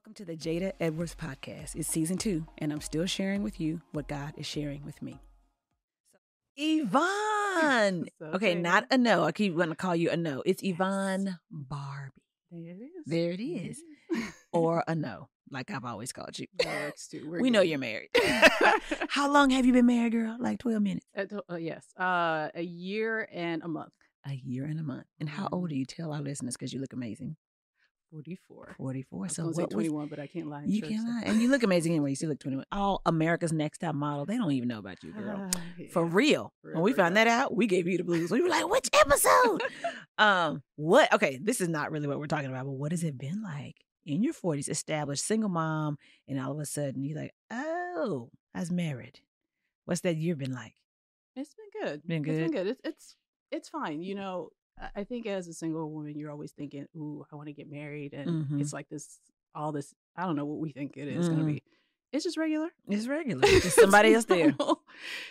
Welcome to the Jada Edwards podcast. It's season two, and I'm still sharing with you what God is sharing with me. Yvonne. Okay, okay. not a no. I keep wanting to call you a no. It's Yvonne Barbie. There it is. There it is. Or a no, like I've always called you. That works too. We're we know you're married. How long have you been married, girl? Like 12 minutes. Uh, uh, yes, uh, a year and a month. A year and a month. And how Mm-hmm. old are you? Tell our listeners because you look amazing. Forty-four. 44. I was So gonna say what was, twenty-one, but I can't lie. you church, can't so- lie. And you look amazing anyway. You still look 21. All America's Next Top Model. They don't even know about you, girl. Ah, For real. When we found that out, we gave you the blues. We were like, which episode? um, what okay, this is not really what we're talking about, but what has it been like in your 40s, established single mom, and all of a sudden you're like, oh, I was married. What's that year been like? It's been good. Been It's been good? good. It's it's it's fine. You know, I- think as a single woman, you're always thinking, "Ooh, I want to get married," and Mhm. it's like this, all this. I don't know what we think it is going Mhm. to be. It's just regular. It's regular. Just somebody else there.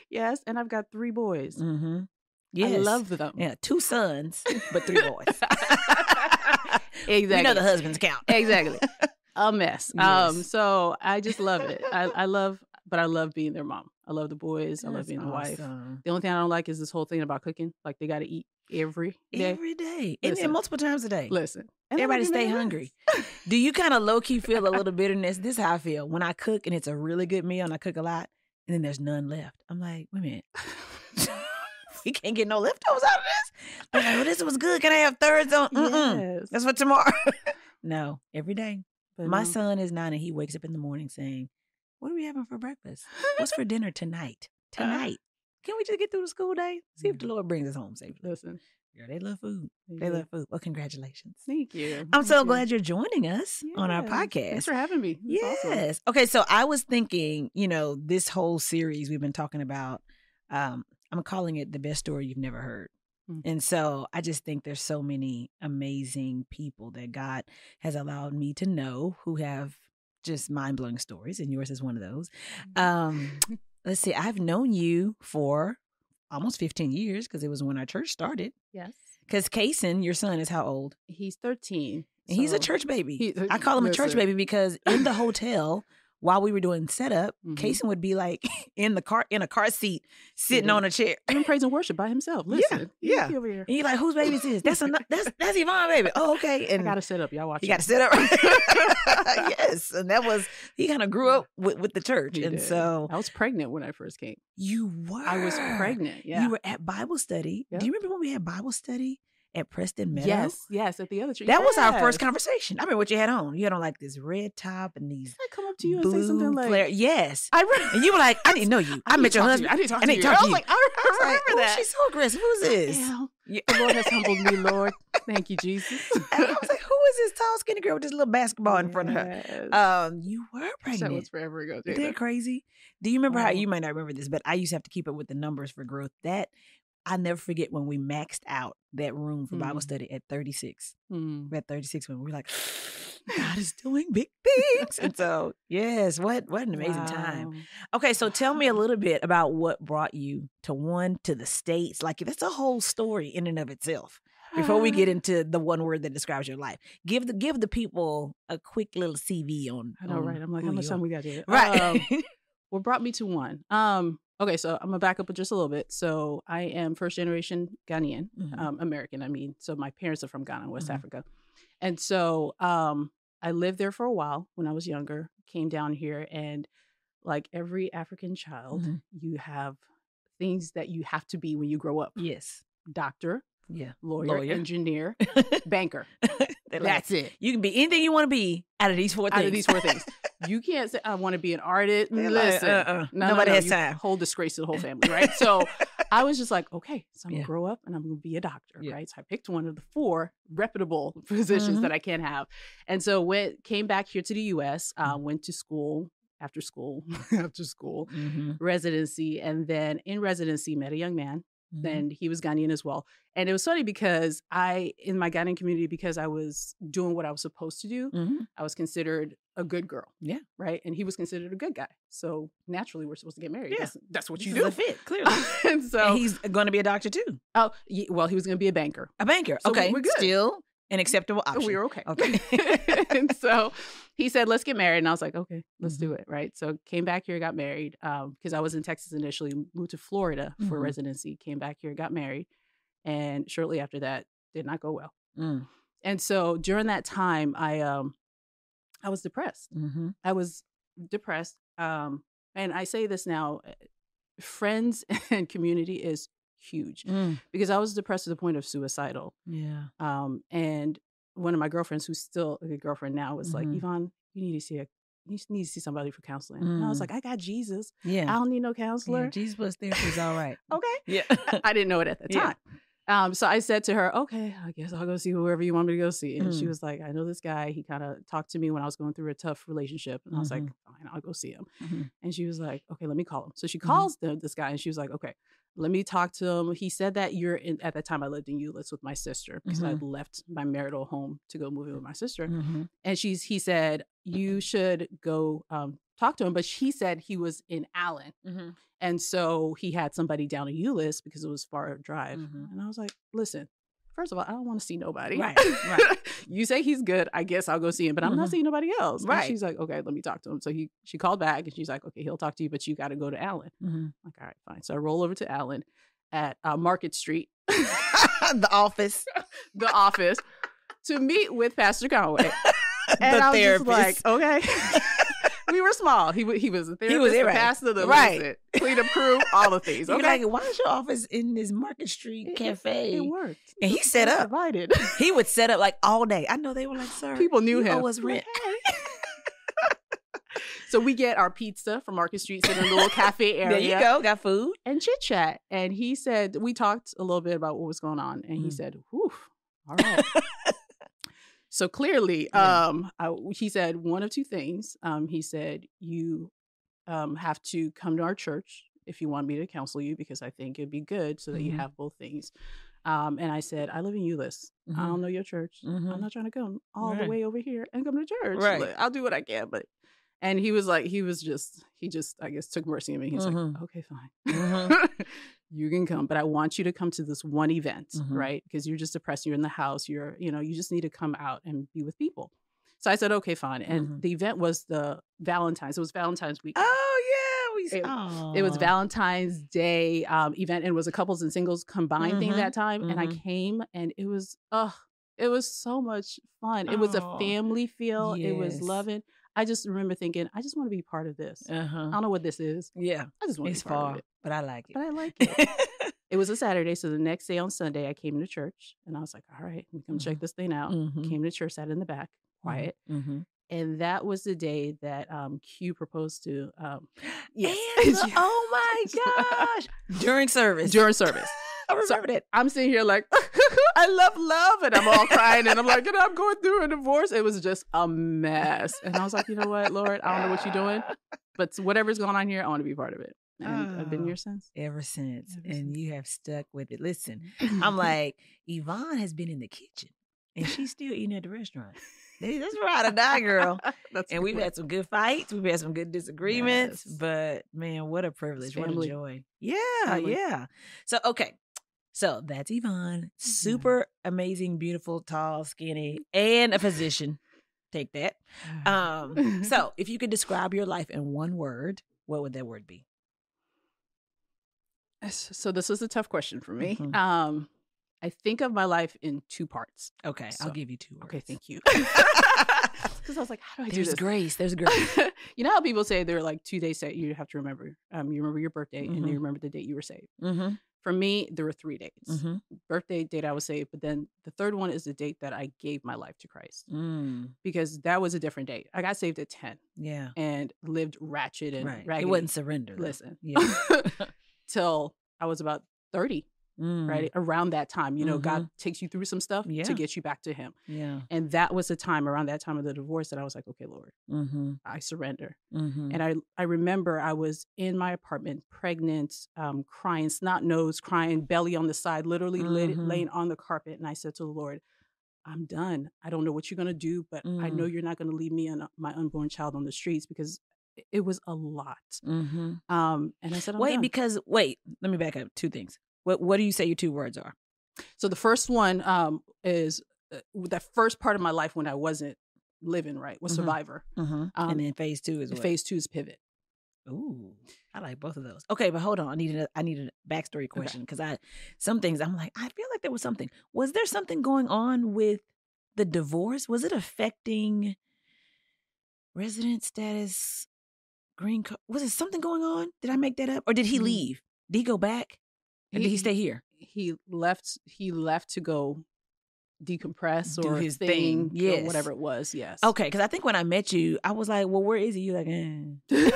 yes, and I've got three boys. Mm-hmm. Yes. I love them. Yeah, two sons, but three boys. exactly. We know the husbands count. exactly a mess um so i just love it I, I love but i love being their mom i love the boys i love That's being the wife the only thing i don't like is this whole thing about cooking like they got to eat every day Every day. And then multiple times a day. listen And Everybody stay hungry. Do you kind of low key feel a little bitterness? This is how I feel when I cook and it's a really good meal and I cook a lot and then there's none left. I'm like, wait a minute. we can't get no leftovers out of this. I'm like, well, this was good. Can I have thirds on? Mm-mm. yes That's for tomorrow. no, every day. but My no. son is nine and he wakes up in the morning saying, What are we having for breakfast? What's for dinner tonight? Tonight. Can we just get through the school day? See if the Lord brings us home safely. listen Girl, they love food. they love food. Well, congratulations. thank you I'm Thank so you. glad you're joining us on our podcast. thanks for having me awesome. Yes. Okay. So I was thinking, you know, this whole series we've been talking about, um, I'm calling it the best story you've never heard. Mm. And so I just think there's so many amazing people that God has allowed me to know who have just mind blowing stories, and yours is one of those. Um, let's see, I've known you for almost 15 years because it was when our church started. yes Because Kason, your son, is how old? he's 13 And he's a church baby. he- I call him a church baby because in the hotel, while we were doing setup. Mm-hmm. Kason would be like in the car in a car seat, sitting Yeah. on a chair. even praise and worship by himself Yeah, listen he- yeah. he over here And you're like, whose baby is this? That's a, that's that's Yvonne baby. Oh, okay. I And gotta set up. Y'all watch. You got to sit up. yes, and that was he kind of grew up with, with the church, He and did. so I was pregnant when I first came. you were. I was pregnant. Yeah. You were at Bible study. Yep. Do you remember when we had Bible study at Preston Meadow? Yes, yes. At the other tree. That was our first conversation. I remember what you had on. You had on like this red top and these I come up to you and say something like, flare. Yes. "I re- And you were like, I didn't know you. I, need met your husband. you. I didn't talk I to you." talk I to was you. like, I I was like, remember "Ooh, that. She's so aggressive. Who's this? Yeah. The Lord has humbled me, Lord. Thank you, Jesus. And I was like, who is this tall, skinny girl with this little basketball in front of her? Um, you were pregnant. that was forever ago. Isn't that crazy? Do you remember how you might not remember this, but I used to have to keep up with the numbers for growth. That I never forget when we maxed out that room for Bible Mm. study at 36. Mm. We're at 36 when we were like, God is doing big things. and so, yes, what what an amazing time. Okay, so tell me a little bit about what brought you to one to the states. Like that's a whole story in and of itself. Before we get into the one word that describes your life, give the give the people a quick little CV on. I know, on right? I'm like, how much time we got here? Right. Um, what brought me to one? Um, okay, so I'm gonna back up just a little bit. So I am first generation Ghanaian, Mhm. um, American. I mean, so my parents are from Ghana, West Mhm. Africa, and so um, I lived there for a while when I was younger. Came down here, and like every African child, Mhm. you have things that you have to be when you grow up: yes. doctor, Yeah. lawyer, Lawyer. engineer, banker. They're like, That's it. you can be anything you want to be out of these four things. Out of these four things, you can't say I want to be an artist. They're like, Listen, uh-uh. no, no, Nobody no, has you time. Whole disgrace to the whole family, right? So I was just like, okay, so I'm Yeah. gonna grow up and I'm gonna be a doctor, Yeah. right? So I picked one of the four reputable positions Mhm. that I can have, and so went came back here to the U.S. Uh, Mm-hmm. went to school after school, after school Mhm. residency, and then in residency met a young man. Mhm. And he was Ghanaian as well. And it was funny because I, in my Ghanaian community, because I was doing what I was supposed to do, Mhm. I was considered a good girl. Yeah. Right. And he was considered a good guy. So naturally, we're supposed to get married. Yeah. That's, that's what This you is do. a fit, clearly. and so, and he's going to be a doctor too. oh, well, he was going to be a banker. A banker. So okay. we're good. Still An acceptable option. we were okay. Okay. and so he said, let's get married. And I was like, okay, let's Mm-hmm. do it. Right. So came back here, got married Um, because I was in Texas initially, moved to Florida for Mhm. residency, came back here, got married. And shortly after that, did not go well. Mm. And so during that time, I um I was depressed. Mm-hmm. I was depressed. Um, and I say this now, eh, friends and community is huge Mm. because I was depressed to the point of suicidal. Yeah. Um, and one of my girlfriends, who's still a good girlfriend now, was like, Mhm. Yvonne, you need to see a you need to see somebody for counseling. And I was Mm. like, I got Jesus. Yeah. I don't need no yeah. counselor. Jesus plus therapy is all right. Okay. Yeah. I didn't know it at the Yeah. time. Um, so I said to her, okay, I guess I'll go see whoever you want me to go see. And she Mm. was like, I know this guy. He kind of talked to me when I was going through a tough relationship. And I was like, fine, I'll go see him. Mhm. And she was like, okay, let me call him. So she Mhm. calls the, this guy and she was like, okay, let me talk to him. He said that you're in, at that time I lived in Euless with my sister because I'd left my marital home to go move in with my sister. Mhm. And she's, he said, you should go um, talk to him. But she said he was in Allen. Mhm. And so he had somebody down in Euless because it was far drive. Mhm. And I was like, listen, first of all, I don't want to see nobody. Right, right. you say he's good. I guess I'll go see him, but I'm not Mhm. seeing nobody else. And Right. she's like, okay, let me talk to him. So he she called back and she's like, okay, he'll talk to you, but you got to go to Allen. Mhm. Like, all right, fine. So I roll over to Allen at uh, Market Street, the office. the office, to meet with Pastor Conway. the I was therapist. just like, okay. We were small. He he was a therapist, was the right. pastor, the Right. cleanup crew, all the things. Okay, like, why is your office in this Market Street It- cafe? It worked. And he set up. Provided. He would set up like all day. I know they were like, sir, People knew him. us rent. so we get our pizza from Market Street, in a little cafe area. There you go. Got food. And chit chat. And he said, we talked a little bit about what was going on. And he Mm. said, whew, all right. So clearly, Yeah. um, I, he said one of two things. Um, he said, you um, have to come to our church if you want me to counsel you, because I think it'd be good so that Mhm. you have both things. Um, and I said, I live in Euless. I don't know your church. Mhm. I'm not trying to come all the way over here and come to church. Right. Like, I'll do what I can, but and he was like, he was just, he just, I guess, took mercy on me. He's Mhm. like, okay, fine, Mhm. you can come, but I want you to come to this one event, Mhm. right? Because you're just depressed. You're in the house. You're, you know, you just need to come out and be with people. So I said, okay, fine. And Mhm. the event was the Valentine's. It was Valentine's week. Oh yeah, we. It- It was Valentine's Day um, event, and it was a couples and singles combined thing Mhm, that time. And I mhm. came, and it was, oh, it was so much fun. It was a family feel. It was loving. I just remember thinking, I just want to be part of this. I Uh-huh. don't know what this is. Yeah, I just want to it's be part far, of it. but I like it. But. I like it. it was a Saturday, so the next day on Sunday, I came to church, and I was like, all right, come check Mhm. this thing out. Mhm. Came to church, sat in the back, quiet. Mhm. And that was the day that um, Q proposed to um, Yes. Angela, oh my gosh! During service, during service. I remember So- that. I'm sitting here like, I love love. And I'm all crying. And I'm like, and I'm going through a divorce. It was just a mess. And I was like, you know what, Lord, I don't know what you're doing, but whatever's going on here, I want to be part of it. And I've been Oh. here since. Ever since, Ever and since. you have stuck with it. Listen, I'm like, Yvonne has been in the kitchen, and she's still eating at the restaurant. That's right or die, girl. That's And we've had some good fights. We've had some good disagreements. Yes. But man, what a privilege. What a joy. Yeah, Family. yeah. So okay. So that's Yvonne. Super amazing, beautiful, tall, skinny, and a physician. Take that. Um, so if you could describe your life in one word, what would that word be? so this is a tough question for me. Mhm. Um, I think of my life in two parts. Okay, So- I'll give you two words. Okay, thank you. Because I was like, how do I do There's this? grace. There's grace. you know how people say there are like two days that you have to remember. Um, you remember your birthday and Mhm. then you remember the date you were saved. mm-hmm. For me, there were three dates. Mm-hmm. Birthday date I was saved, but then the third one is the date that I gave my life to Christ Mm, because that was a different date. I got saved at ten yeah. and lived ratchet and Right. raggedy. It wasn't surrender. though. listen Yeah. till I was about thirty. Mm, Right around that time, you know, God Mhm. takes you through some stuff Yeah. to get you back to Him, Yeah. and that was the time around that time of the divorce that I was like, okay, Lord, Mm-hmm. I surrender. Mm-hmm. And I, I remember I was in my apartment, pregnant, um, crying, snot nose, crying, belly on the side, literally lit- Mhm. laying on the carpet. And I said to the Lord, I'm done. I don't know what you're going to do, but I know Mm. you're not going to leave me and uh, my unborn child on the streets because it- it was a lot. mm-hmm. Um, and I said, I'm Wait, done. because wait, let me back up. Two things. What What do you say your two words are? so the first one um, is uh, that first part of my life when I wasn't living right was Mhm. survivor. Mm-hmm. Um, and then phase two is? Phase two is pivot. Ooh, I like both of those. Okay, but hold on. I need a I need a backstory question because I some things I'm like I feel like there was something. Was there something going on with the divorce? Was it affecting resident status, green card? Was it something going on? Did I make that up, or did he Mm. leave? Did he go back, or did he stay here? He left. He left to go decompress Do or his thing, thing, or yes. whatever it was. Yes. Okay, because I think when I met you, I was like, "Well, where is he?" You like, eh.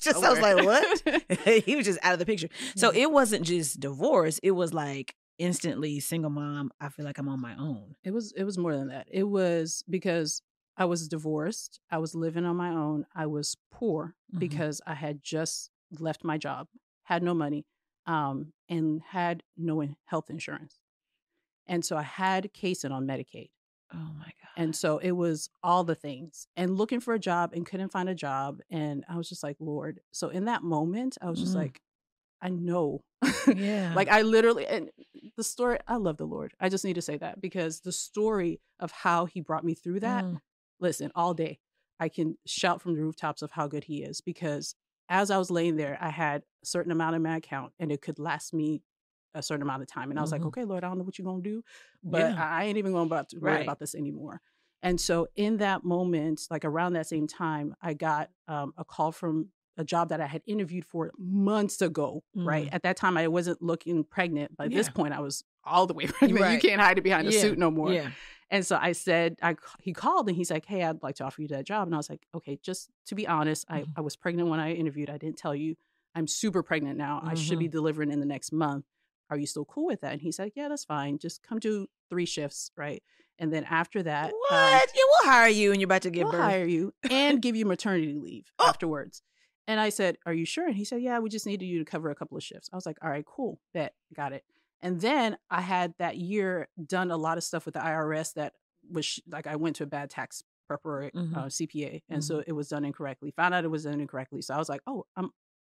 just I was like, "What?" he was just out of the picture. So it wasn't just divorce; it was like instantly single mom. I feel like I'm on my own. It was it was more than that. It was because I was divorced. I was living on my own. I was poor Mhm. because I had just left my job, had no money, um, and had no health insurance. And so I had Kaysen on Medicaid. Oh my god! And so it was all the things and looking for a job and couldn't find a job. And I was just like, Lord. So in that moment, I was just Mm. like, I know. yeah, like I literally and the story I love the Lord. I just need to say that because the story of how he brought me through that, Mm. listen, all day I can shout from the rooftops of how good he is because as I was laying there, I had a certain amount in my account and it could last me a certain amount of time. And I was like, okay, Lord, I don't know what you're gonna do, but Yeah. I ain't even about to worry Right. about this anymore. And so in that moment, like around that same time, I got um, a call from a job that I had interviewed for months ago. Right Mhm. at that time, I wasn't looking pregnant. By this point, I was all the way pregnant. Right. You can't hide it behind a Yeah. suit no more. yeah, And so I said, I he called and he's like, "Hey, I'd like to offer you that job." And I was like, "Okay, just to be honest, I, Mhm. I was pregnant when I interviewed. I didn't tell you. I'm super pregnant now. I should be delivering in the next month. Are you still cool with that?" And he said, "Yeah, that's fine. Just come do three shifts, right? And then after that, um, what? yeah, we'll hire you, and you're about to give we'll birth. hire you and give you maternity leave Oh. afterwards." And I said, "Are you sure?" And he said, "Yeah, we just needed you to cover a couple of shifts." I was like, "All right, cool, bet, got it." And then I had that year done a lot of stuff with the IRS that was like I went to a bad tax preparatory Mhm. uh, CPA, and so it was done incorrectly. Found out it was done incorrectly, so I was like, "Oh, I'm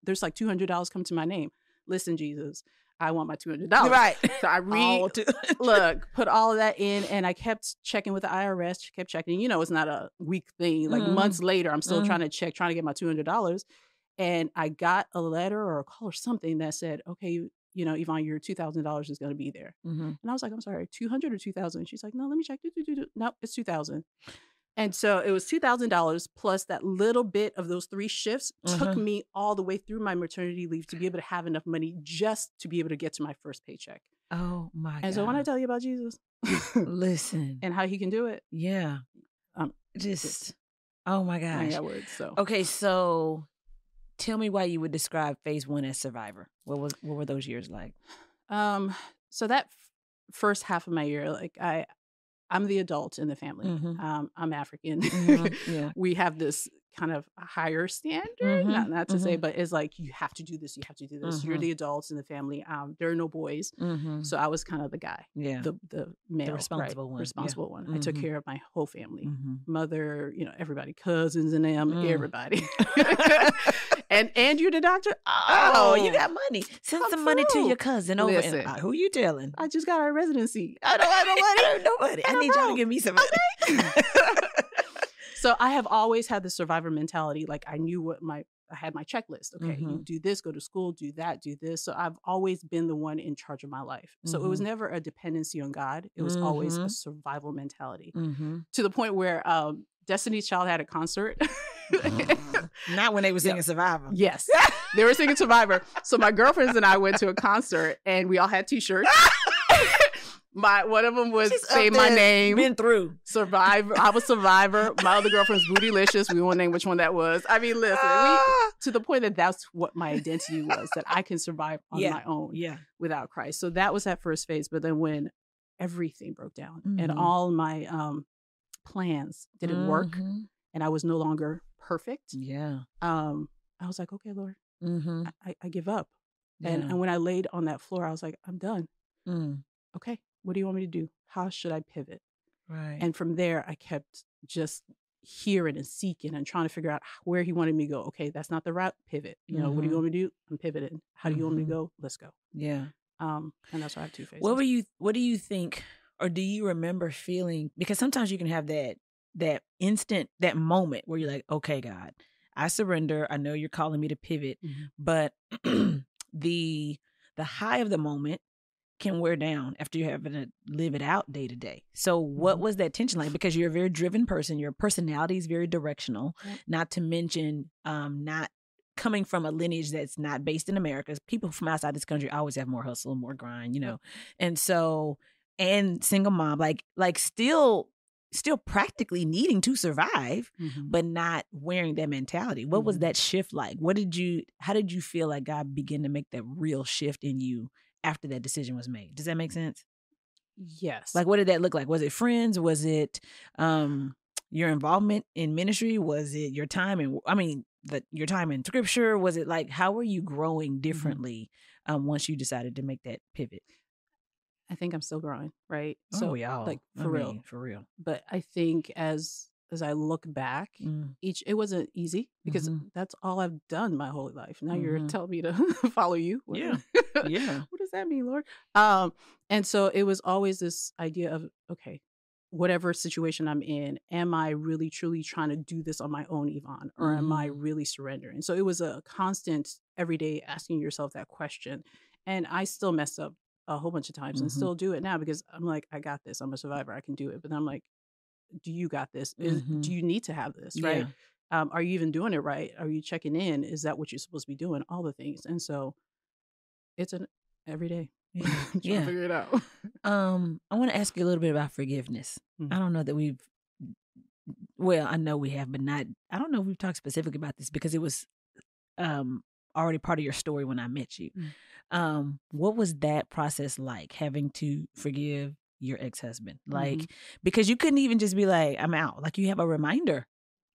there's like two hundred dollars come to my name. Listen, Jesus, I want my two hundred dollars." Right. So I re All to- look, put all of that in, and I kept checking with the IRS, kept checking. You know, it's not a week thing. Like Mhm. months later, I'm still Mhm. trying to check, trying to get my two hundred dollars, and I got a letter or a call or something that said, "Okay, you, know, Yvonne, your two thousand dollars is going to be there." Mhm. And I was like, "I'm sorry, two hundred or two thousand? She's like, "No, let me check. No, it's two thousand. And so it was two thousand dollars plus that little bit of those three shifts took Uh-huh. me all the way through my maternity leave to be able to have enough money just to be able to get to my first paycheck. Oh my And so when I tell you about Jesus listen, and how he can do it, yeah, Um, just oh my gosh. ain't got words. So Okay, so tell me why you would describe phase one as survivor. What was what were those years like? um so that f- first half of my year, like I I'm the adult in the family. Mhm. Um I'm African. Mhm, yeah. we have this kind of higher standard, Mhm, not not to say, mhm. but it's like you have to do this, you have to do this. You're Mhm. the adults in the family. Um, there are no boys, Mm-hmm. so I was kind of the guy, Yeah. the the male, right, responsible one, yeah. responsible one. I took care of my whole family, mm-hmm. mother, you know, everybody, cousins and them, Mm. everybody. and and you're the doctor. Oh, you got money. Send I'm some money to your cousin over. Listen. And, uh, who you telling? I just got our residency. I don't have no money. I don't have no money. I I need y'all to give me some money. Okay. so I have always had the survivor mentality. Like I knew what my I had my checklist. Okay, you Mhm. do this, go to school, do that, do this. So I've always been the one in charge of my life. So it was Mhm. never a dependency on God. It was always a Mhm. survival mentality mm-hmm. to the point where um, Destiny's Child had a concert. Not when they were singing Survivor. yes, they were singing Survivor. So my girlfriends and I went to a concert, and we all had T-shirts. my one of them was She's "Say My Name." Been through. Survivor. I was Survivor. My other girlfriend's Bootylicious. We won't name which one that was. I mean, listen, we, Ah. to the point that that's what my identity was that I can survive on Yeah. my own Yeah. without Christ. So that was that first phase. But then when everything broke down and Mhm. all my um, plans didn't work Mhm. and I was no longer perfect, Yeah. um, I was like, okay, Lord, Mm-hmm. I, I give up. And, Yeah. and when I laid on that floor, I was like, I'm done. Mm. Okay, what do you want me to do? How should I pivot? Right. And from there, I kept just hearing and seeking and trying to figure out where he wanted me to go. Okay, that's not the route. Pivot. You know, what do you Mhm. want me to do? I'm pivoting. How do you want me to go? Let's go. yeah. Um, and that's why I have two phases. What were you? What do you think or do you remember feeling because sometimes you can have that that instant that moment where you're like okay god i surrender i know you're calling me to pivot Mm-hmm. but the the high of the moment can wear down after you're having to live it out day to day. So what Mhm. was that tension like? Because you're a very driven person, your personality is very directional, not to mention um not coming from a lineage that's not based in America. People from outside this country always have more hustle, more grind, you know. And so and single mom, like like still still practically needing to survive Mhm. but not wearing that mentality. What was Mhm. that shift like? What did you how did you feel like God began to make that real shift in you after that decision was made? Does that make sense? yes. Like what did that look like? Was it friends? Was it um your involvement in ministry? Was it your time in I mean the your time in scripture? Was it like how were you growing differently um once you decided to make that pivot? I think I'm still growing, right? So y'all like I for real. mean, for real. But I think as as I look back, Mm, each it wasn't easy because Mhm. that's all I've done my whole life. Now you're Mhm. telling me to follow you. What- Yeah. Yeah. what does that mean, Lord? Um, and so it was always this idea of okay, whatever situation I'm in, am I really truly trying to do this on my own, Yvonne, or am I Mm-hmm. really surrendering? So it was a constant every day asking yourself that question. And I still mess up a whole bunch of times and Mhm. still do it now because I'm like, I got this. I'm a survivor. I can do it. But then I'm like, do you got this? Is, Mhm. Do you need to have this? Right? Yeah. um, are you even doing it right are you checking in is that what you're supposed to be doing all the things and so it's an every day Yeah. yeah. figure it out Um, I want to ask you a little bit about forgiveness. Mhm. I don't know that we've, well, I know we have, but not. I don't know if we've talked specifically about this because it was, um, already part of your story when I met you. Um, what was that process like having to forgive your ex husband? Like, Mhm. because you couldn't even just be like, "I'm out." Like you have a reminder,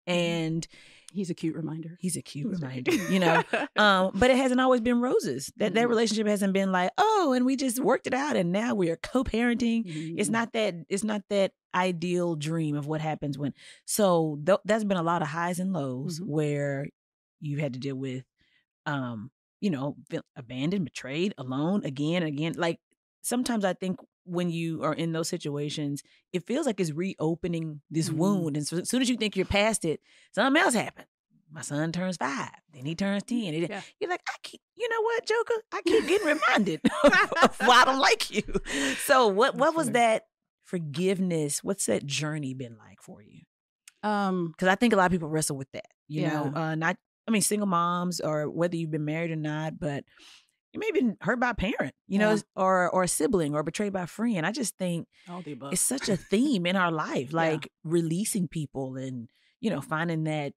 Mhm. and he's a cute reminder he's a cute He's reminder, you know. um, but it hasn't always been roses. That that Mhm. relationship hasn't been like, oh, and we just worked it out, and now we are co-parenting. It's Mhm. not that. It's not that ideal dream of what happens when. So th- that's been a lot of highs and lows Mhm. where you had to deal with, um, you know, feel abandoned, betrayed, alone again and again. Like sometimes I think when you are in those situations, it feels like it's reopening this Mhm. wound, and so as soon as you think you're past it, something else happened. My son turns five, then he turns ten. and Yeah. You're like, I keep, you know what, Joker? I keep getting reminded of why I don't like you. So what what was that forgiveness? What's that journey been like for you? um Because I think a lot of people wrestle with that. You know, uh, not I mean single moms or whether you've been married or not, but you may have been hurt by a parent, you know, or or a sibling or betrayed by a friend. I just think all the above it's such a theme in our life, like releasing people and you know finding that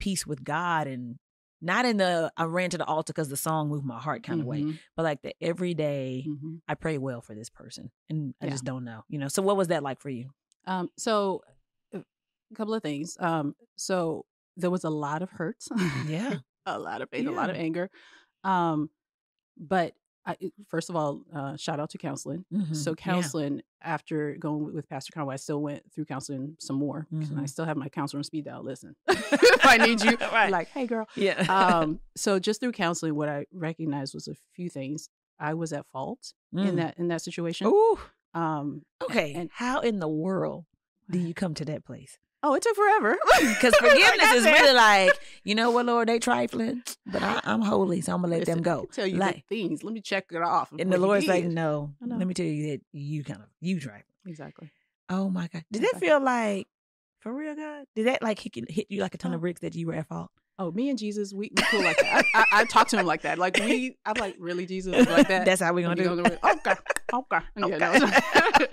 peace with God and not in the I ran to the altar because the song moved my heart kind of way, Mhm. but like the everyday Mhm. I pray well for this person, and I Yeah. just don't know, you know. So what was that like for you? um so a couple of things um so there was a lot of hurt Yeah. a lot of pain a lot of anger um but I, first of all uh shout out to counseling Mhm. So Yeah. counseling after going with- Pastor Conway, I still went through counseling some more. 'cause I still have my counselor on speed dial. Listen, if I need you, Right. like, hey girl. Yeah. Um, so just through counseling, what I recognized was a few things. I was at fault in Mm. that in that situation. Ooh. Um, Okay. and- How in the world do you come to that place? Oh, it took forever Because forgiveness is really like, you know what, Lord, they trifling, but I, I'm holy, so I'm gonna let them Listen, I go. Tell you Like- things. Let me check it off. And the Lord's like, no, let me tell you that you kind of you trifling. exactly. Oh my God. Did that feel like for real, God? Did that like hit you, hit you like a ton of Oh. bricks that you were at fault? Oh, me and Jesus, we, we cool like that. I, I, I talk to him like that. Like we, I'm like, really, Jesus, like that. That's how we're gonna do. go it. to it. Okay, okay. Yeah, no.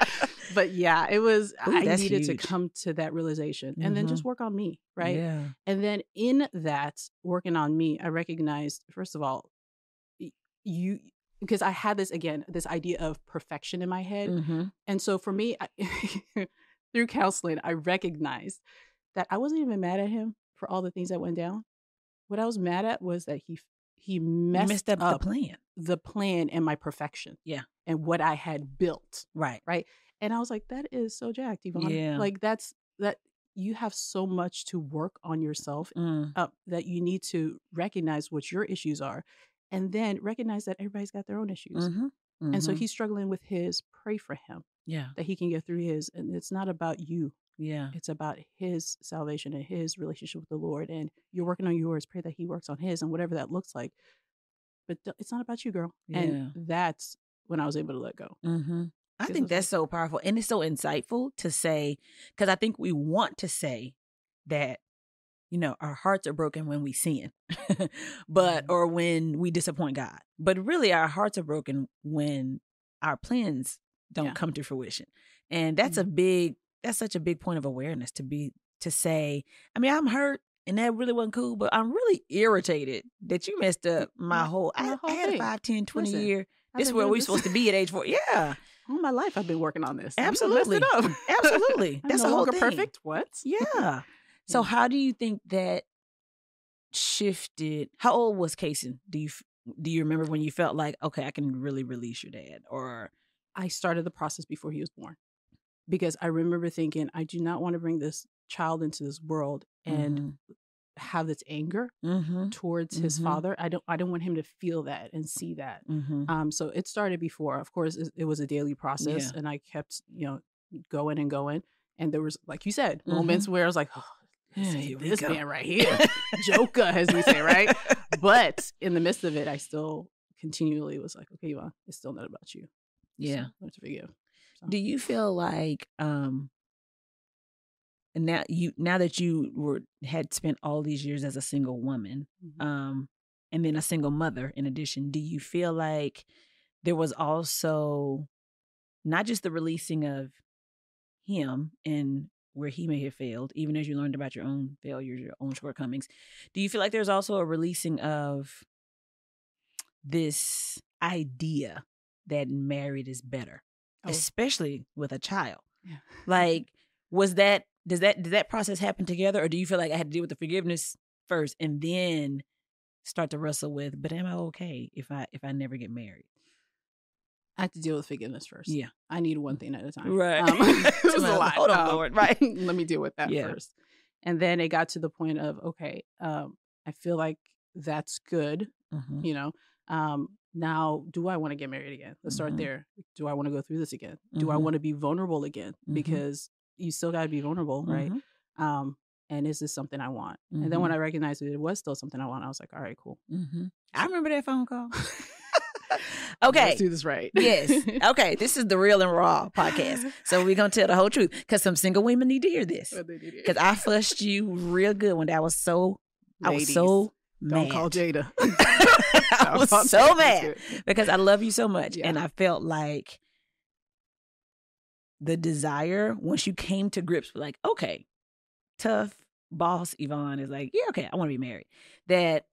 But yeah, it was. Ooh, I needed huge. to come to that realization, and then Mhm. just work on me, right? Yeah. And then in that working on me, I recognized first of all, you because I had this again, this idea of perfection in my head, Mm-hmm. and so for me, I, through counseling, I recognized that I wasn't even mad at him for all the things that went down. What I was mad at was that he he messed, messed up, up the plan. the plan and my perfection. Yeah. And what I had built. Right. Right. And I was like, that is so jacked, Yvonne. Yeah. Like that's that you have so much to work on yourself Mm. uh, that you need to recognize what your issues are and then recognize that everybody's got their own issues. Mm-hmm. And so he's struggling with his, pray for him. Yeah. that he can get through his. And it's not about you. Yeah. It's about his salvation and his relationship with the Lord. And you're working on yours. Pray that he works on his and whatever that looks like. But th- it's not about you, girl. Yeah. And that's when I was able to let go. Mm-hmm. I think that's so powerful. And it's so insightful to say, because I think we want to say that, you know, our hearts are broken when we sin, but, Mhm. or when we disappoint God. But really, our hearts are broken when our plans don't Yeah. come to fruition. And that's a big, that's such a big point of awareness to be, to say, I mean, I'm hurt. And that really wasn't cool, but I'm really irritated that you messed up my whole. my I, whole I had a thing. 5, 10, 20 Listen, year. This is where we're supposed to be at age four. Yeah. All my life, I've been working on this. Absolutely. mess it up. Absolutely. That's no the whole thing. perfect. What? Yeah. So how do you think that shifted? How old was Kason? Do you do you remember when you felt like okay, I can really release your dad? Or I started the process before he was born because I remember thinking, I do not want to bring this child into this world and have this anger mm-hmm, towards his Mhm. father. I don't I don't want him to feel that and see that. mm-hmm, Um, so it started before. Of course, it, it was a daily process, Yeah. and I kept you know going and going. And there was, like you said, Mhm. moments where I was like, oh, Yeah, this, here we this go. man right here, Joker, as we say, right? But in the midst of it, I still continually was like, okay, Yvonne, it's still not about you. So yeah. learn to forgive. So. Do you feel like um and now you now that you were had spent all these years as a single woman, Mhm. um and then a single mother in addition, do you feel like there was also not just the releasing of him and where he may have failed, even as you learned about your own failures, your own shortcomings, do you feel like there's also a releasing of this idea that married is better, Oh. especially with a child? Yeah. Like, was that does that did that process happen together, or do you feel like I had to deal with the forgiveness first and then start to wrestle with, but am I okay if I if I never get married? I have to deal with forgiveness first. Yeah. I need one thing at a time. Right. Um, it was a lot. hold on, Um, Lord, right. let me deal with that Yeah. first. And then it got to the point of, okay, um, I feel like that's good. Mhm. You know, um, now do I want to get married again? Let's Mhm. start there. Do I want to go through this again? Do I Mhm. want to be vulnerable again? Mhm. Because you still got to be vulnerable, right? Mhm. Um, and is this something I want? And then when. I recognized that it was still something I want, I was like, all right, cool. I remember that phone call. okay. Let's do this right. yes. Okay. This is the real and raw podcast. So we're gonna tell the whole truth because some single women need to hear this. What they did. Because I fussed you real good when I was so I was Ladies, mad. Don't call Jada. I was so Jada. mad because I love you so much, Yeah. and I felt like the desire once you came to grips with like, okay, tough boss Yvonne is like, yeah, okay, I want to be married. That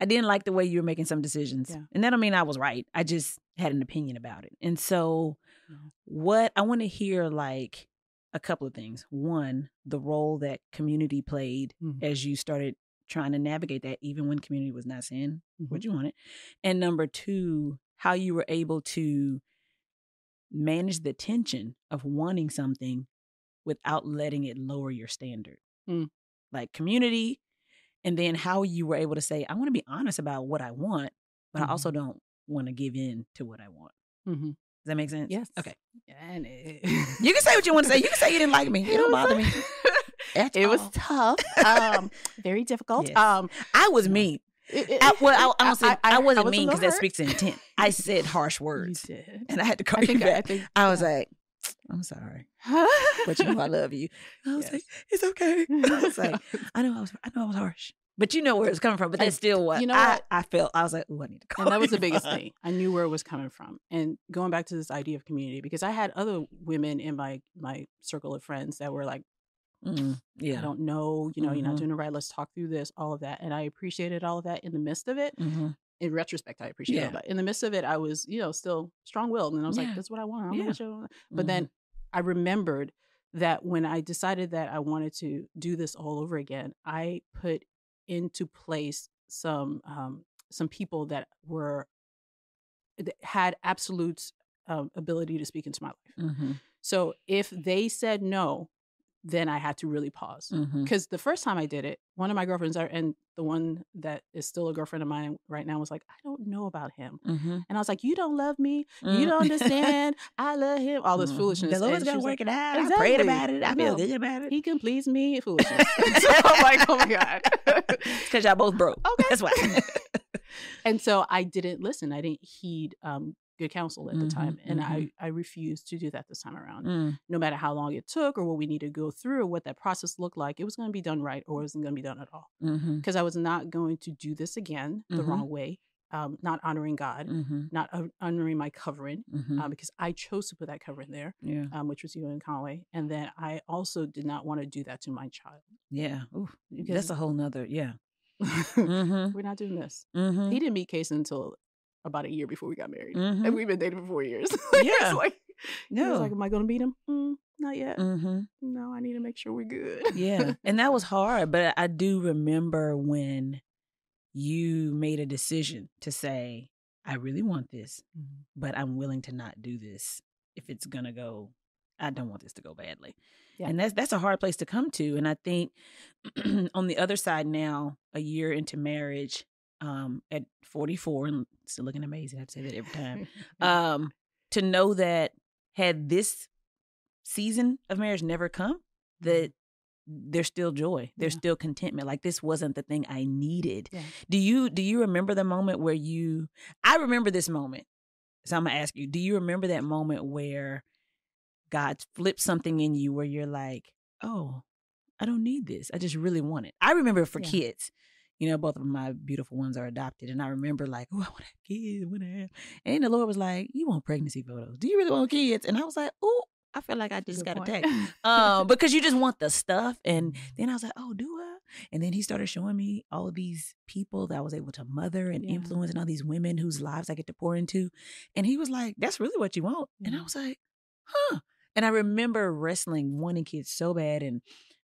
I didn't like the way you were making some decisions, Yeah. and that don't mean I was right. I just had an opinion about it, and so Yeah. what I want to hear like a couple of things. One, the role that community played Mhm. as you started trying to navigate that, even when community was not saying Mhm. what you wanted. And number two, how you were able to manage the tension of wanting something without letting it lower your standard. Mm. Like community, and then how you were able to say, I want to be honest about what I want, but I also don't want to give in to what I want. Mhm. Does that make sense? Yes. Okay. And it, You can say what you want to say. You can say you didn't like me. It don't bother me. At it was tough. Um, very difficult. Yes. Um, I was mean. it- it- I, well, I, I, don't say, I, I wasn't was mean because that speaks to intent. I said harsh words, and I had to call I you back. I was like, I'm sorry, but you know I love you. I was Yes. like, it's okay. I was like, I know I was, I know I was harsh, but you know where it's coming from. But that's still what you know I, what? I felt. I was like, oh, I need to call. and that was the biggest thing. I knew where it was coming from. And going back to this idea of community, because I had other women in my my circle of friends that were like, Mm, I don't know, you know, you're not Mhm. doing it right. Let's talk through this, all of that. And I appreciated all of that in the midst of it. hmm In retrospect, I appreciate all Yeah. that. In the midst of it, I was, you know, still strong willed. And I was Yeah. like, that's what I want. I Yeah. want. But Mhm. then I remembered that when I decided that I wanted to do this all over again, I put into place some um, some people that were that had absolute um, ability to speak into my life. Mhm. So if they said no, then I had to really pause. Because the first time I did it, one of my girlfriends, are, and the one that is still a girlfriend of mine right now, was like, I don't know about him. Mhm. And I was like, You don't love me. Mm. You don't understand. I love him. All this Mhm. foolishness. The Lord's And gonna work like, it out. Exactly. I prayed about it. I feel good about it. He can please me. Foolishness. so I'm like, Oh my God. Because y'all both broke. Okay. That's why. and so I didn't listen. I didn't heed um, good counsel at the Mhm, time. And mhm. I, I refused to do that this time around. Mm, No matter how long it took or what we needed to go through or what that process looked like, it was going to be done right or it wasn't going to be done at all. Because I was not going to do this again the Mhm. wrong way, um, not honoring God, mhm, not hon- honoring my covering. mhm. Um, because I chose to put that covering there, yeah. um, which was you and Conway, and then I also did not want to do that to my child. Yeah. Ooh, that's a whole nother. Yeah. Mm-hmm. we're not doing this. Mm-hmm. He didn't meet Case until about a year before we got married, Mhm. and we've been dating for four years. Yeah. Like, he was like, "Am I going to beat him? Mm, not yet. mm-hmm. No, I need to make sure we're good." Yeah. And that was hard, but I do remember when you made a decision to say, I really want this, Mhm. but I'm willing to not do this if it's gonna go. I don't want this to go badly. Yeah. And that's that's a hard place to come to. And I think on the other side now, a year into marriage, um, at 44 and still looking amazing. I have to say that every time. um, to know that had this season of marriage never come, that there's still joy, there's Yeah. still contentment. Like this wasn't the thing I needed. Yeah. Do you do you remember the moment where you? I remember this moment. So I'm gonna ask you. Do you remember that moment where God flipped something in you where you're like, oh, I don't need this. I just really want it. I remember for Yeah. kids. You know, both of my beautiful ones are adopted, and I remember like, oh, I want to have kids. I want to have. And the Lord was like, you want pregnancy photos? Do you really want kids? And I was like, oh, I feel like I just Good got attacked um, because you just want the stuff. And then I was like, oh, do I? And then he started showing me all of these people that I was able to mother and Yeah. influence, and all these women whose lives I get to pour into. And he was like, that's really what you want. And I was like, huh. And I remember wrestling, wanting kids so bad. And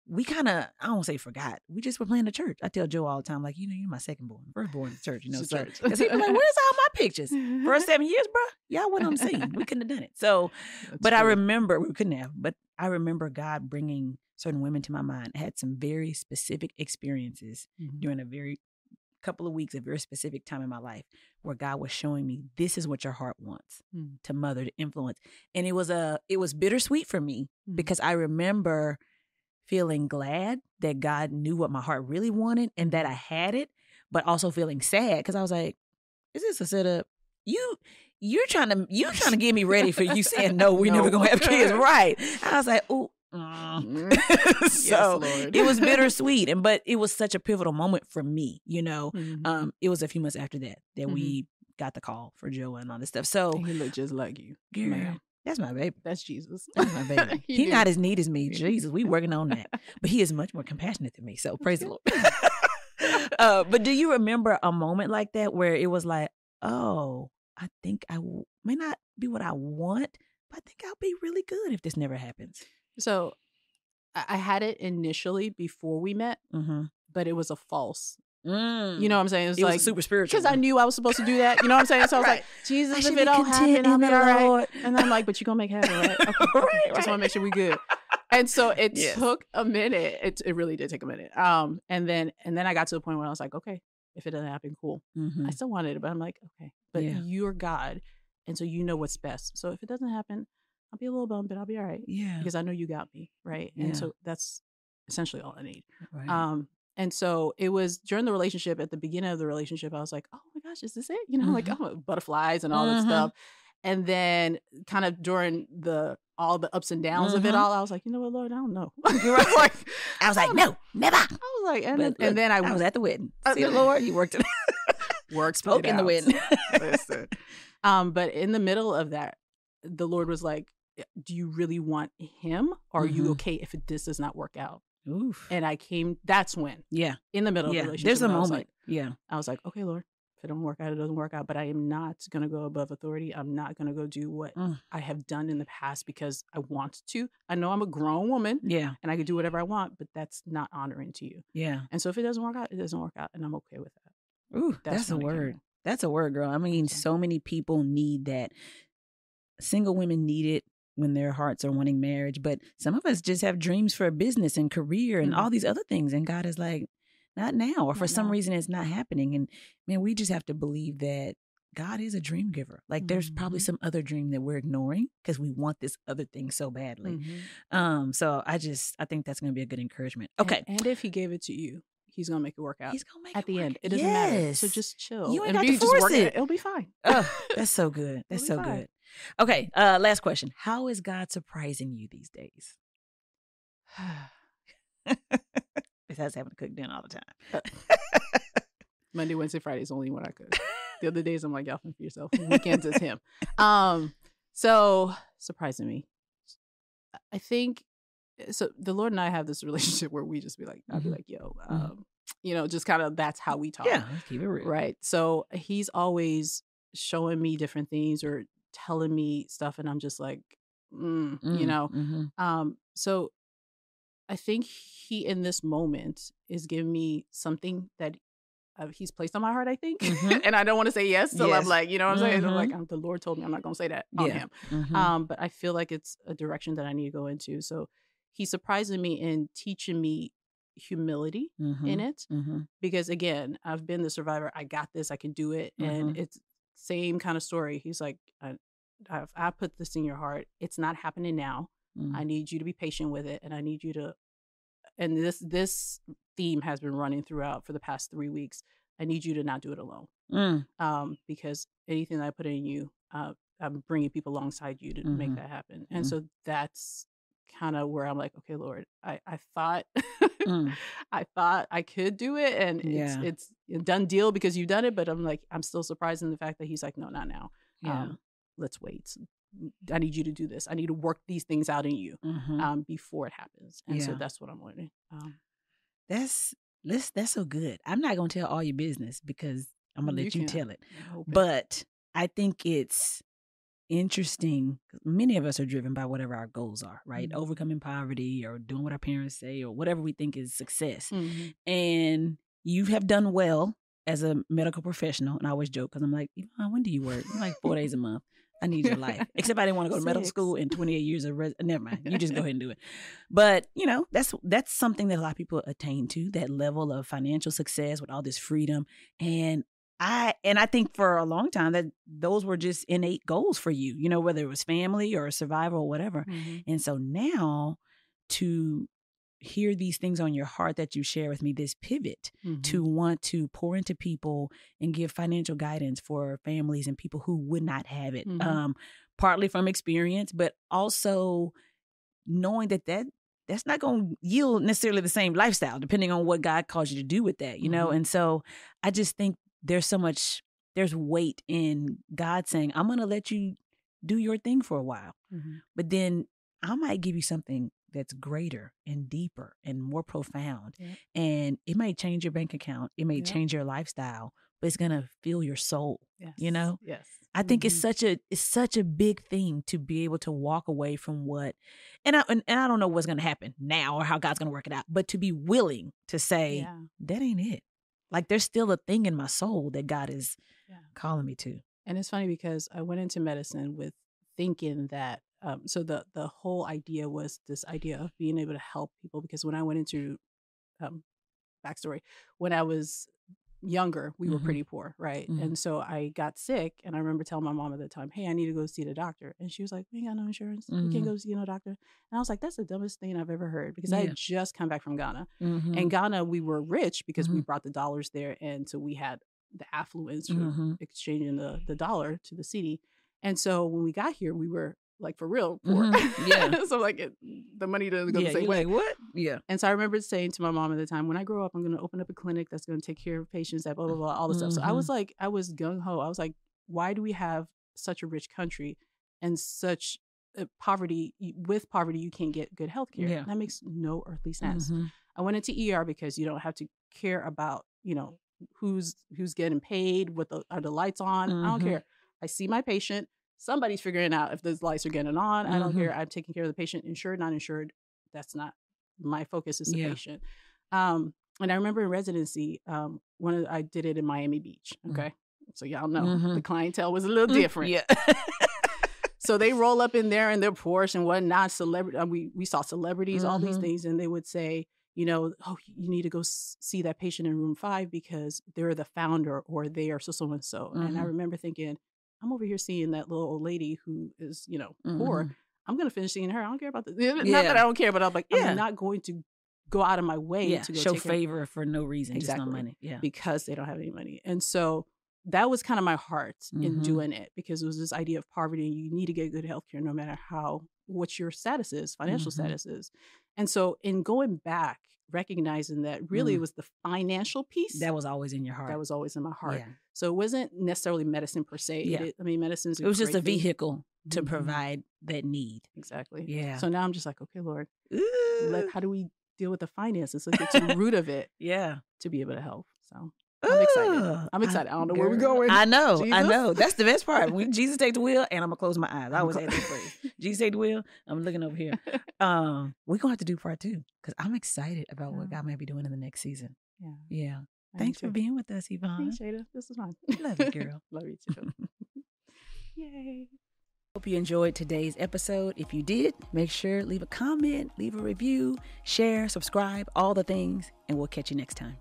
we kind of, I don't say forgot. We just were playing the church. I tell Joe all the time, like, you know, you're my second born, first born in church, you know. So, church. he'd be like, where's all my pictures? First seven years, bro, y'all went on scene. We couldn't have done it. So, That's but I remember we couldn't have. But I remember God bringing certain women to my mind. I had some very specific experiences Mhm. during a very couple of weeks, a very specific time in my life, where God was showing me this is what your heart wants Mm. to mother, to influence, and it was a it was bittersweet for me Mhm. because I remember feeling glad that God knew what my heart really wanted and that I had it, but also feeling sad because I was like, is this a setup? You you're trying to you're trying to get me ready for you saying no, we're never gonna have kids, right? I was like, oh. Mm. so yes, Lord. it was bittersweet, and but it was such a pivotal moment for me. You know, Mhm. um, it was a few months after that that Mhm. we got the call for Joe and all this stuff. So, he looked just like you. girl, Man, that's my baby. that's Jesus. That's my baby. He he not as neat as me. Jesus, we working on that. But he is much more compassionate than me. So praise the Lord. uh, but do you remember a moment like that where it was like, oh, I think I w- may not be what I want, but I think I'll be really good if this never happens. So I I had it initially before we met, Mm-hmm. but it was a false. Mm. You know what I'm saying? It's it was like super spiritual. because I knew I was supposed to do that. You know what I'm saying? So I was Right. like, Jesus, if it don't happen, I'll be all right. Lord. And I'm like, but you're gonna make heaven, right? Okay. Right, Just want to make sure we good. And so it Yes. took a minute. It it really did take a minute. Um, and then and then I got to a point where I was like, okay, if it doesn't happen, cool. Mhm. I still wanted it, but I'm like, okay, but Yeah. you're God, and so you know what's best. So if it doesn't happen, I'll be a little bummed, but I'll be all right Yeah. because I know you got me, right? Yeah. And so that's essentially all I need. Right. Um, and so it was during the relationship, at the beginning of the relationship, I was like, oh my gosh, is this it? You know, like Mhm. oh, butterflies and all that Mhm. stuff. And then kind of during the all the ups and downs of it Mhm. all, I was like, you know what, Lord, I don't know. You're like, I was like, no, never. I was like, and, But and look, then I, I was at the wedding. Uh, See the Lord, you worked it. worked spoke in the wind. Listen. Um, but in the middle of that, the Lord was like, do you really want him? Or are you Mhm. okay if this does not work out? Oof. And I came, that's when, Yeah. in the middle of the relationship. There's a when I was moment. like- yeah. I was like, okay, Lord, if it don't work out, it doesn't work out. But I am not going to go above authority. I'm not going to go do what Mm. I have done in the past because I want to. I know I'm a grown woman Yeah. and I can do whatever I want, but that's not honoring to you. Yeah. And so if it doesn't work out, it doesn't work out. And I'm okay with that. Ooh, that's, a it came word. That's a word, girl. I mean, so many people need that. Single women need it. When their hearts are wanting marriage. But some of us just have dreams for a business and career and Mhm. all these other things. And God is like, not now. Or for Not some now. reason, it's not happening. And man, we just have to believe that God is a dream giver. Like there's probably Mhm. some other dream that we're ignoring because we want this other thing so badly. Mhm. Um, so I just I think that's gonna be a good encouragement. And- Okay. And, if he gave it to you, he's gonna make it work out. He's gonna make At it the work. end, it doesn't matter. So just chill. You ain't and got to force working it. It'll be fine. Oh, that's so good. That's so fine. good. Okay, uh, last question. How is God surprising you these days? Besides having to cook dinner all the time. Monday, Wednesday, Friday is only when I cook. The other days I'm like, y'all fend for yourself. Weekends is him. Um, so surprising me. I think so. The Lord and I have this relationship where we just be like, I'll be Mhm. like, yo, Mhm. um, you know, just kind of that's how we talk. Yeah, let's keep it real. Right. So he's always showing me different things or telling me stuff, and I'm just like, mm, you Mm, know. mhm. Um, so I think he in this moment is giving me something that uh, he's placed on my heart. I think, Mhm. and I don't want to say yes till Yes. I'm like, you know what I'm saying? I'm like, um, the Lord told me I'm not going to say that on Yeah. him. Um, but I feel like it's a direction that I need to go into. So he's surprising me in teaching me humility in Mhm. it Mhm. because again i've been the survivor i got this i can do it and Mhm. it's same kind of story he's like I, I've, I put this in your heart it's not happening now i need you to be patient with it and i need you to and this this theme has been running throughout for the past three weeks i need you to not do it alone Mm. um because anything that i put in you uh i'm bringing people alongside you to make Mhm. that happen and Mhm. so that's kind of where i'm like okay lord i i thought Mm. I thought I could do it, and Yeah. it's it's a done deal because you've done it. But I'm like, I'm still surprised in the fact that he's like, no, not now. Yeah. Um, let's wait. I need you to do this. I need to work these things out in you Mhm. um, before it happens. And so that's what I'm learning. Um, that's let's that's so good. I'm not gonna tell all your business because I'm gonna You let you, can. tell it. But I think it's interesting. Many of us are driven by whatever our goals are, right? Mhm. Overcoming poverty or doing what our parents say or whatever we think is success. Mhm. And you have done well as a medical professional. And I always joke because I'm like, "Yvonne, when do you work? You're like four days a month. I need your life. Except I didn't want to go to medical school in 28 years of res- never mind. You just go ahead and do it. But you know, that's that's something that a lot of people attain to that level of financial success with all this freedom. And I and I think for a long time that those were just innate goals for you. You know, whether it was family or survival or whatever. Mhm. And so now to hear these things on your heart that you share with me, this pivot Mhm. to want to pour into people and give financial guidance for families and people who would not have it. Mhm. Um, partly from experience, but also knowing that that that's not going to yield necessarily the same lifestyle, depending on what God calls you to do with that, you know. Mhm. And so I just think there's so much there's weight in God saying, "I'm going to let you do your thing for a while." Mhm. but then I might give you something that's greater and deeper and more profound. Yeah. And it may change your bank account, it may Yeah. change your lifestyle, but it's gonna fill your soul. Yes. You know? Yes. I think it's Mhm. such a it's such a big thing to be able to walk away from what and I and, and I don't know what's gonna happen now or how God's gonna work it out, but to be willing to say Yeah. that ain't it. Like there's still a thing in my soul that God is Yeah. calling me to. And it's funny because I went into medicine with thinking that um, so the the whole idea was this idea of being able to help people because when I went into um, backstory when I was younger we were Mhm. pretty poor right Mhm. and so I got sick and I remember telling my mom at the time hey I need to go see the doctor and she was like we ain't got no insurance you Mhm. can't go see no doctor and I was like that's the dumbest thing I've ever heard because I had just come back from Ghana Mhm. in Ghana, we were rich because we Mhm. brought the dollars there, and so we had the affluence from exchanging the the dollar to the cedi. And so when we got here, we were like for real poor. Mhm. Yeah. so like it, the money doesn't go yeah, the same way. like what? Yeah. and so I remember saying to my mom at the time, when I grow up, I'm going to open up a clinic that's going to take care of patients, that blah blah blah, all this stuff. So I Mm-hmm. was like, I was gung ho. I was like, why do we have such a rich country and such uh, poverty? With poverty, you can't get good health care. Yeah. That makes no earthly sense. Mhm. I went into ER because you don't have to care about, you know, who's who's getting paid, what the are the lights on. I don't Mhm. care. I see my patient. Somebody's figuring out if those lights are getting on. I don't Mhm. care. I'm taking care of the patient, insured, not insured. That's not my focus is the Yeah. patient. Um, and I remember in residency, um, one of I did it in Miami Beach. Mhm. Okay. So y'all know Mhm. the clientele was a little Mm, different. Yeah. so they roll up in there in their Porsche and whatnot. Celebrity, uh, we we saw celebrities, all these Mhm. things, and they would say, you know, oh, you need to go see that patient in room five because they're the founder or they are so so and so. And I Mhm. remember thinking, I'm over here seeing that little old lady who is, you know, poor. Mhm. I'm gonna finish seeing her. I don't care about this. Not that I don't care, but I'm like, Yeah. I'm not going to go out of my way Yeah, to go show take her favor for no reason, just Exactly. no money. Yeah. because they don't have any money. And so that was kind of my heart in Mhm. doing it because it was this idea of poverty and you need to get good health care no matter how what your status is, financial Mhm. status is. And so in going back, recognizing that really Mm. it was the financial piece That was always in your heart. that was always in my heart. Yeah. So it wasn't necessarily medicine per se. It Yeah. is- I mean, medicine's It was just a thing. vehicle to Mhm. provide that need. Exactly. Yeah. So now I'm just like, okay, Lord, let, how do we deal with the finances? Let's get to the root of it yeah. to be able to help. So I'm excited. I'm excited. I don't know where we're going. I know. I know. That's the best part. When Jesus take the wheel, and I'm gonna close my eyes. I I'm always go- had that phrase. Jesus take the wheel. I'm looking over here. Um, we're gonna have to do part two because I'm excited about what God may be doing in the next season. Yeah. Yeah. I Thanks for being with us, Yvonne. Thanks, Jada. This is fun. Love you, girl. Love you too. Yay. Hope you enjoyed today's episode. If you did, make sure leave a comment, leave a review, share, subscribe, all the things, and we'll catch you next time.